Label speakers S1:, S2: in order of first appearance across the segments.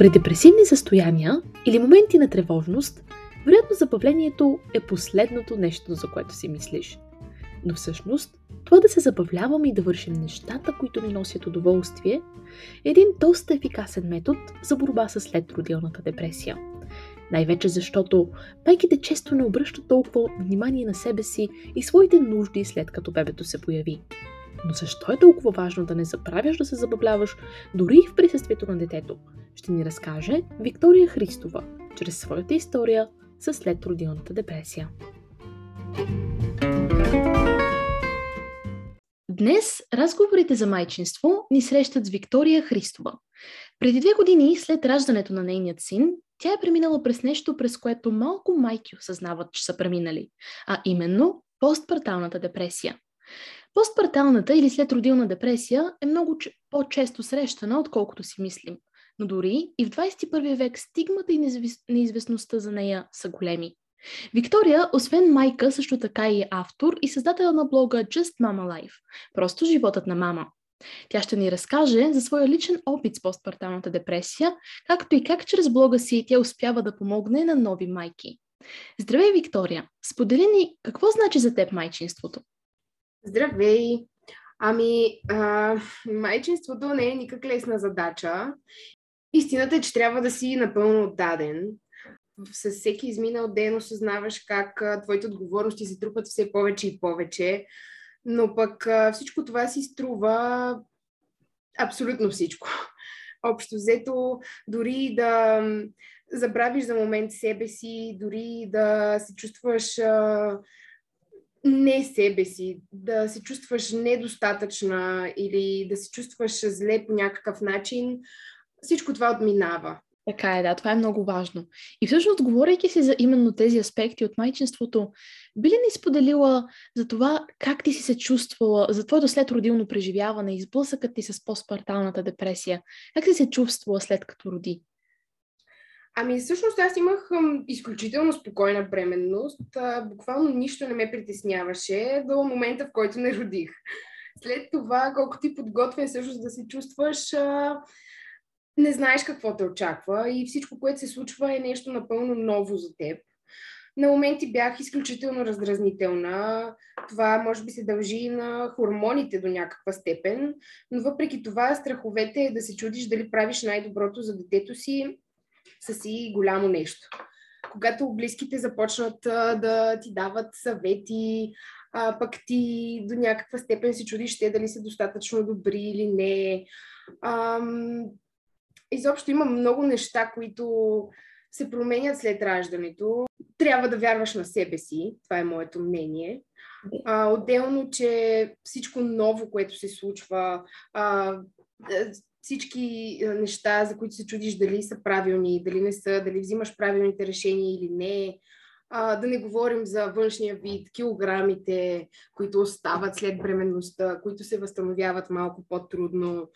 S1: При депресивни състояния или моменти на тревожност, вероятно забавлението е последното нещо, за което си мислиш. Но всъщност, това да се забавляваме и да вършим нещата, които ни носят удоволствие, е един доста ефикасен метод за борба с следродилната депресия. Най-вече защото майките често не обръщат толкова внимание на себе си и своите нужди след като бебето се появи. Но защо е толкова важно да не забравяш да се забавляваш дори и в присъствието на детето? Ще ни разкаже Виктория Христова чрез своята история с следродилната депресия. Днес разговорите за майчинство ни срещат с Виктория Христова. Преди две години след раждането на нейният син, тя е преминала през нещо, през което малко майки осъзнават, че са преминали, а именно постпарталната депресия. Постпарталната или следродилна депресия е много по-често срещана, отколкото си мислим. Но дори и в 21 век стигмата и неизвестността за нея са големи. Виктория, освен майка, също така и автор и създател на блога Just Mama Life – просто животът на мама. Тя ще ни разкаже за своя личен опит с постпарталната депресия, както и как чрез блога си тя успява да помогне на нови майки. Здравей, Виктория! Сподели ни какво значи за теб майчинството?
S2: Здравей! Ами, а, майчинството не е никак лесна задача. Истината е, че трябва да си напълно отдаден с всеки изминал ден осъзнаваш как твоите отговорности се трупат все повече и повече, но пък всичко това си струва абсолютно всичко. Общо взето, дори да забравиш за момент себе си, дори да се чувстваш а, не себе си, да се чувстваш недостатъчна или да се чувстваш зле по някакъв начин, всичко това отминава.
S1: Така е, да, това е много важно. И всъщност, говорейки си за именно тези аспекти от майчинството, би ли ни споделила за това как ти си се чувствала, за твоето следродилно преживяване и сблъсъкът ти с постпарталната депресия? Как си се чувствала след като роди?
S2: Ами, всъщност аз имах изключително спокойна бременност. буквално нищо не ме притесняваше до момента, в който не родих. След това, колко ти подготвен всъщност да се чувстваш, не знаеш какво те очаква и всичко, което се случва е нещо напълно ново за теб. На моменти бях изключително раздразнителна. Това може би се дължи на хормоните до някаква степен, но въпреки това страховете е да се чудиш дали правиш най-доброто за детето си са си голямо нещо. Когато близките започнат да ти дават съвети, а, пък ти до някаква степен се чудиш те дали са достатъчно добри или не. Ам, изобщо има много неща, които се променят след раждането. Трябва да вярваш на себе си, това е моето мнение. А, отделно, че всичко ново, което се случва, а, всички неща, за които се чудиш дали са правилни, дали не са, дали взимаш правилните решения или не. А, да не говорим за външния вид, килограмите, които остават след бременността, които се възстановяват малко по-трудно.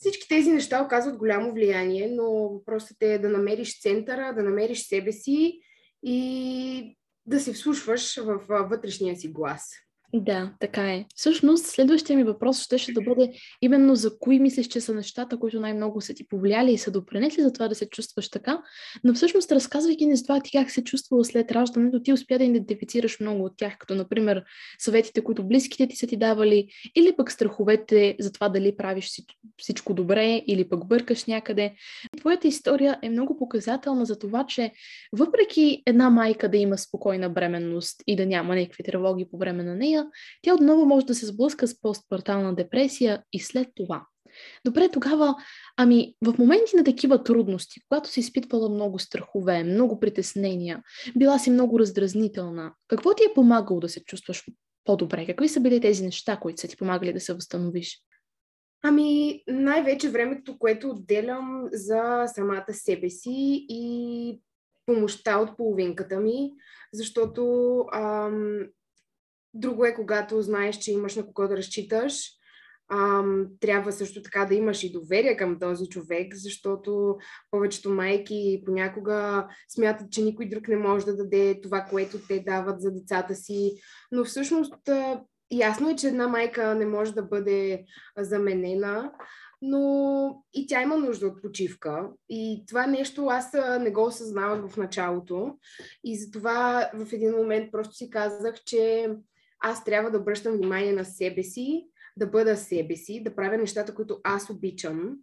S2: Всички тези неща оказват голямо влияние, но въпросът е да намериш центъра, да намериш себе си и да се вслушваш в вътрешния си глас.
S1: Да, така е. Всъщност, следващия ми въпрос ще, да бъде именно за кои мислиш, че са нещата, които най-много са ти повлияли и са допренесли за това да се чувстваш така. Но всъщност, разказвайки ни за това ти как се чувствала след раждането, ти успя да идентифицираш много от тях, като например съветите, които близките ти са ти давали, или пък страховете за това дали правиш всичко добре, или пък бъркаш някъде. Твоята история е много показателна за това, че въпреки една майка да има спокойна бременност и да няма някакви тревоги по време на нея, тя отново може да се сблъска с постпартална депресия и след това. Добре, тогава, ами в моменти на такива трудности, когато си изпитвала много страхове, много притеснения, била си много раздразнителна, какво ти е помагало да се чувстваш по-добре? Какви са били тези неща, които са ти помагали да се възстановиш?
S2: Ами, най-вече времето, което отделям за самата себе си и помощта от половинката ми, защото ам, Друго е, когато знаеш, че имаш на кого да разчиташ. Ам, трябва също така да имаш и доверие към този човек, защото повечето майки понякога смятат, че никой друг не може да даде това, което те дават за децата си. Но всъщност ясно е, че една майка не може да бъде заменена. но и тя има нужда от почивка. И това нещо аз не го осъзнавах в началото. И затова в един момент просто си казах, че аз трябва да обръщам внимание на себе си, да бъда себе си, да правя нещата, които аз обичам,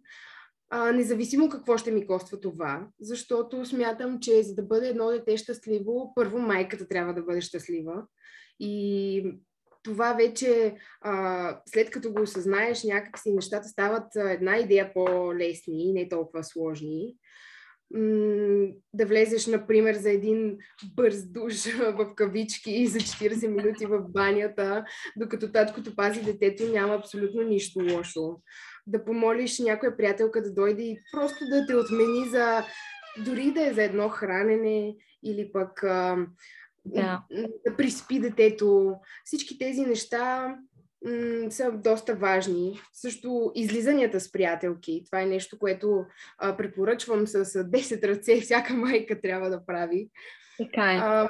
S2: а, независимо какво ще ми коства това, защото смятам, че за да бъде едно дете щастливо, първо майката трябва да бъде щастлива. И това вече, а, след като го осъзнаеш, някакси нещата стават една идея по-лесни, не толкова сложни да влезеш, например, за един бърз душ в кавички и за 40 минути в банята, докато таткото пази детето, няма абсолютно нищо лошо. Да помолиш някоя приятелка да дойде и просто да те отмени за дори да е за едно хранене или пък да. да приспи детето. Всички тези неща м- са доста важни. Също излизанията с приятелки. Това е нещо, което а, препоръчвам с 10 ръце. Всяка майка трябва да прави.
S1: Така е.
S2: А,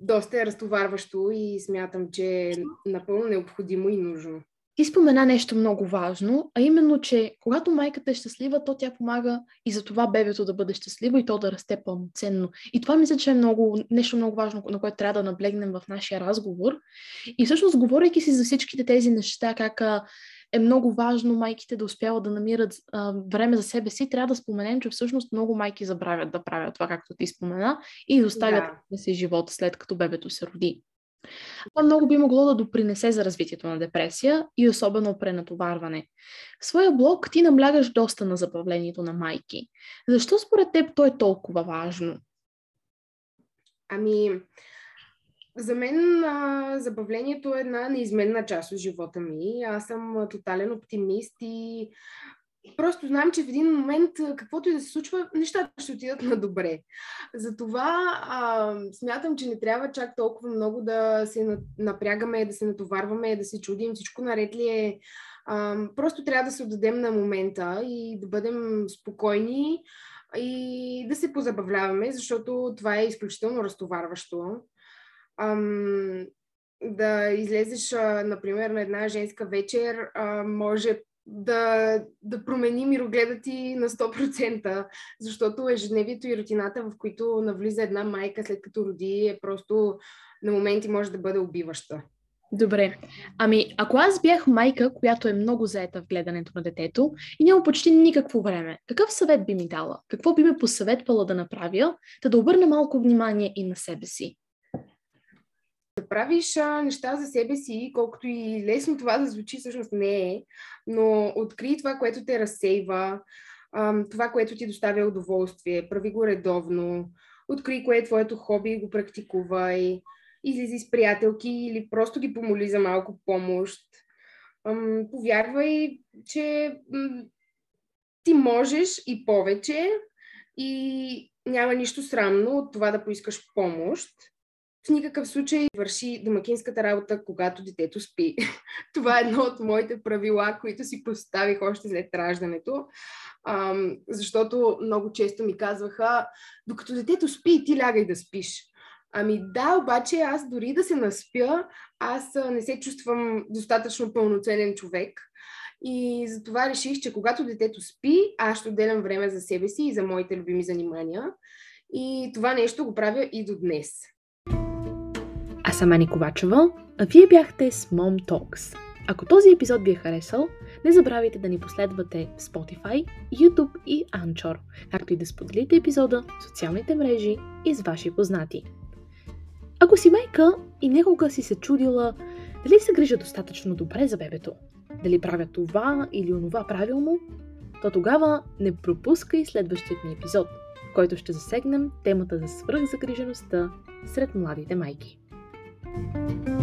S2: доста е разтоварващо и смятам, че е напълно необходимо и нужно.
S1: Ти спомена нещо много важно, а именно, че когато майката е щастлива, то тя помага и за това бебето да бъде щастливо и то да расте пълноценно. И това мисля, че е много, нещо много важно, на което трябва да наблегнем в нашия разговор. И всъщност, говорейки си за всичките тези неща, как е много важно майките да успяват да намират а, време за себе си, трябва да споменем, че всъщност много майки забравят да правят това, както ти спомена, и оставят да. си живота след като бебето се роди. Това много би могло да допринесе за развитието на депресия и особено пренатоварване. В своя блог ти наблягаш доста на забавлението на майки. Защо според теб то е толкова важно?
S2: Ами, за мен а, забавлението е една неизменна част от живота ми. Аз съм тотален оптимист и просто знам, че в един момент, каквото и да се случва, нещата ще отидат на добре. Затова а, смятам, че не трябва чак толкова много да се напрягаме, да се натоварваме, да се чудим всичко наред ли е. А, просто трябва да се отдадем на момента и да бъдем спокойни и да се позабавляваме, защото това е изключително разтоварващо. Ам, да излезеш, например, на една женска вечер, а, може да, да промени мирогледа ти на 100%, защото ежедневието и рутината, в които навлиза една майка след като роди, е просто на моменти може да бъде убиваща.
S1: Добре. Ами, ако аз бях майка, която е много заета в гледането на детето и няма почти никакво време, какъв съвет би ми дала? Какво би ме посъветвала да направя, да да обърна малко внимание и на себе си?
S2: Правиш а, неща за себе си, колкото и лесно това да звучи, всъщност не е, но откри това, което те разсейва, а, това, което ти доставя удоволствие, прави го редовно, откри кое е твоето хоби и го практикувай, излизи с приятелки или просто ги помоли за малко помощ. А, повярвай, че м- ти можеш и повече и няма нищо срамно от това да поискаш помощ в никакъв случай върши домакинската работа, когато детето спи. Това е едно от моите правила, които си поставих още след раждането, ам, защото много често ми казваха, докато детето спи, ти лягай да спиш. Ами да, обаче аз дори да се наспя, аз не се чувствам достатъчно пълноценен човек. И затова реших, че когато детето спи, аз ще отделям време за себе си и за моите любими занимания. И това нещо го правя и до днес.
S1: Аз съм Ани Ковачева, а вие бяхте с Mom Talks. Ако този епизод ви е харесал, не забравяйте да ни последвате в Spotify, YouTube и Anchor, както и да споделите епизода в социалните мрежи и с ваши познати. Ако си майка и някога си се чудила дали се грижа достатъчно добре за бебето, дали правя това или онова правилно, то тогава не пропускай следващият ни епизод, в който ще засегнем темата за свръхзагрижеността сред младите майки. Música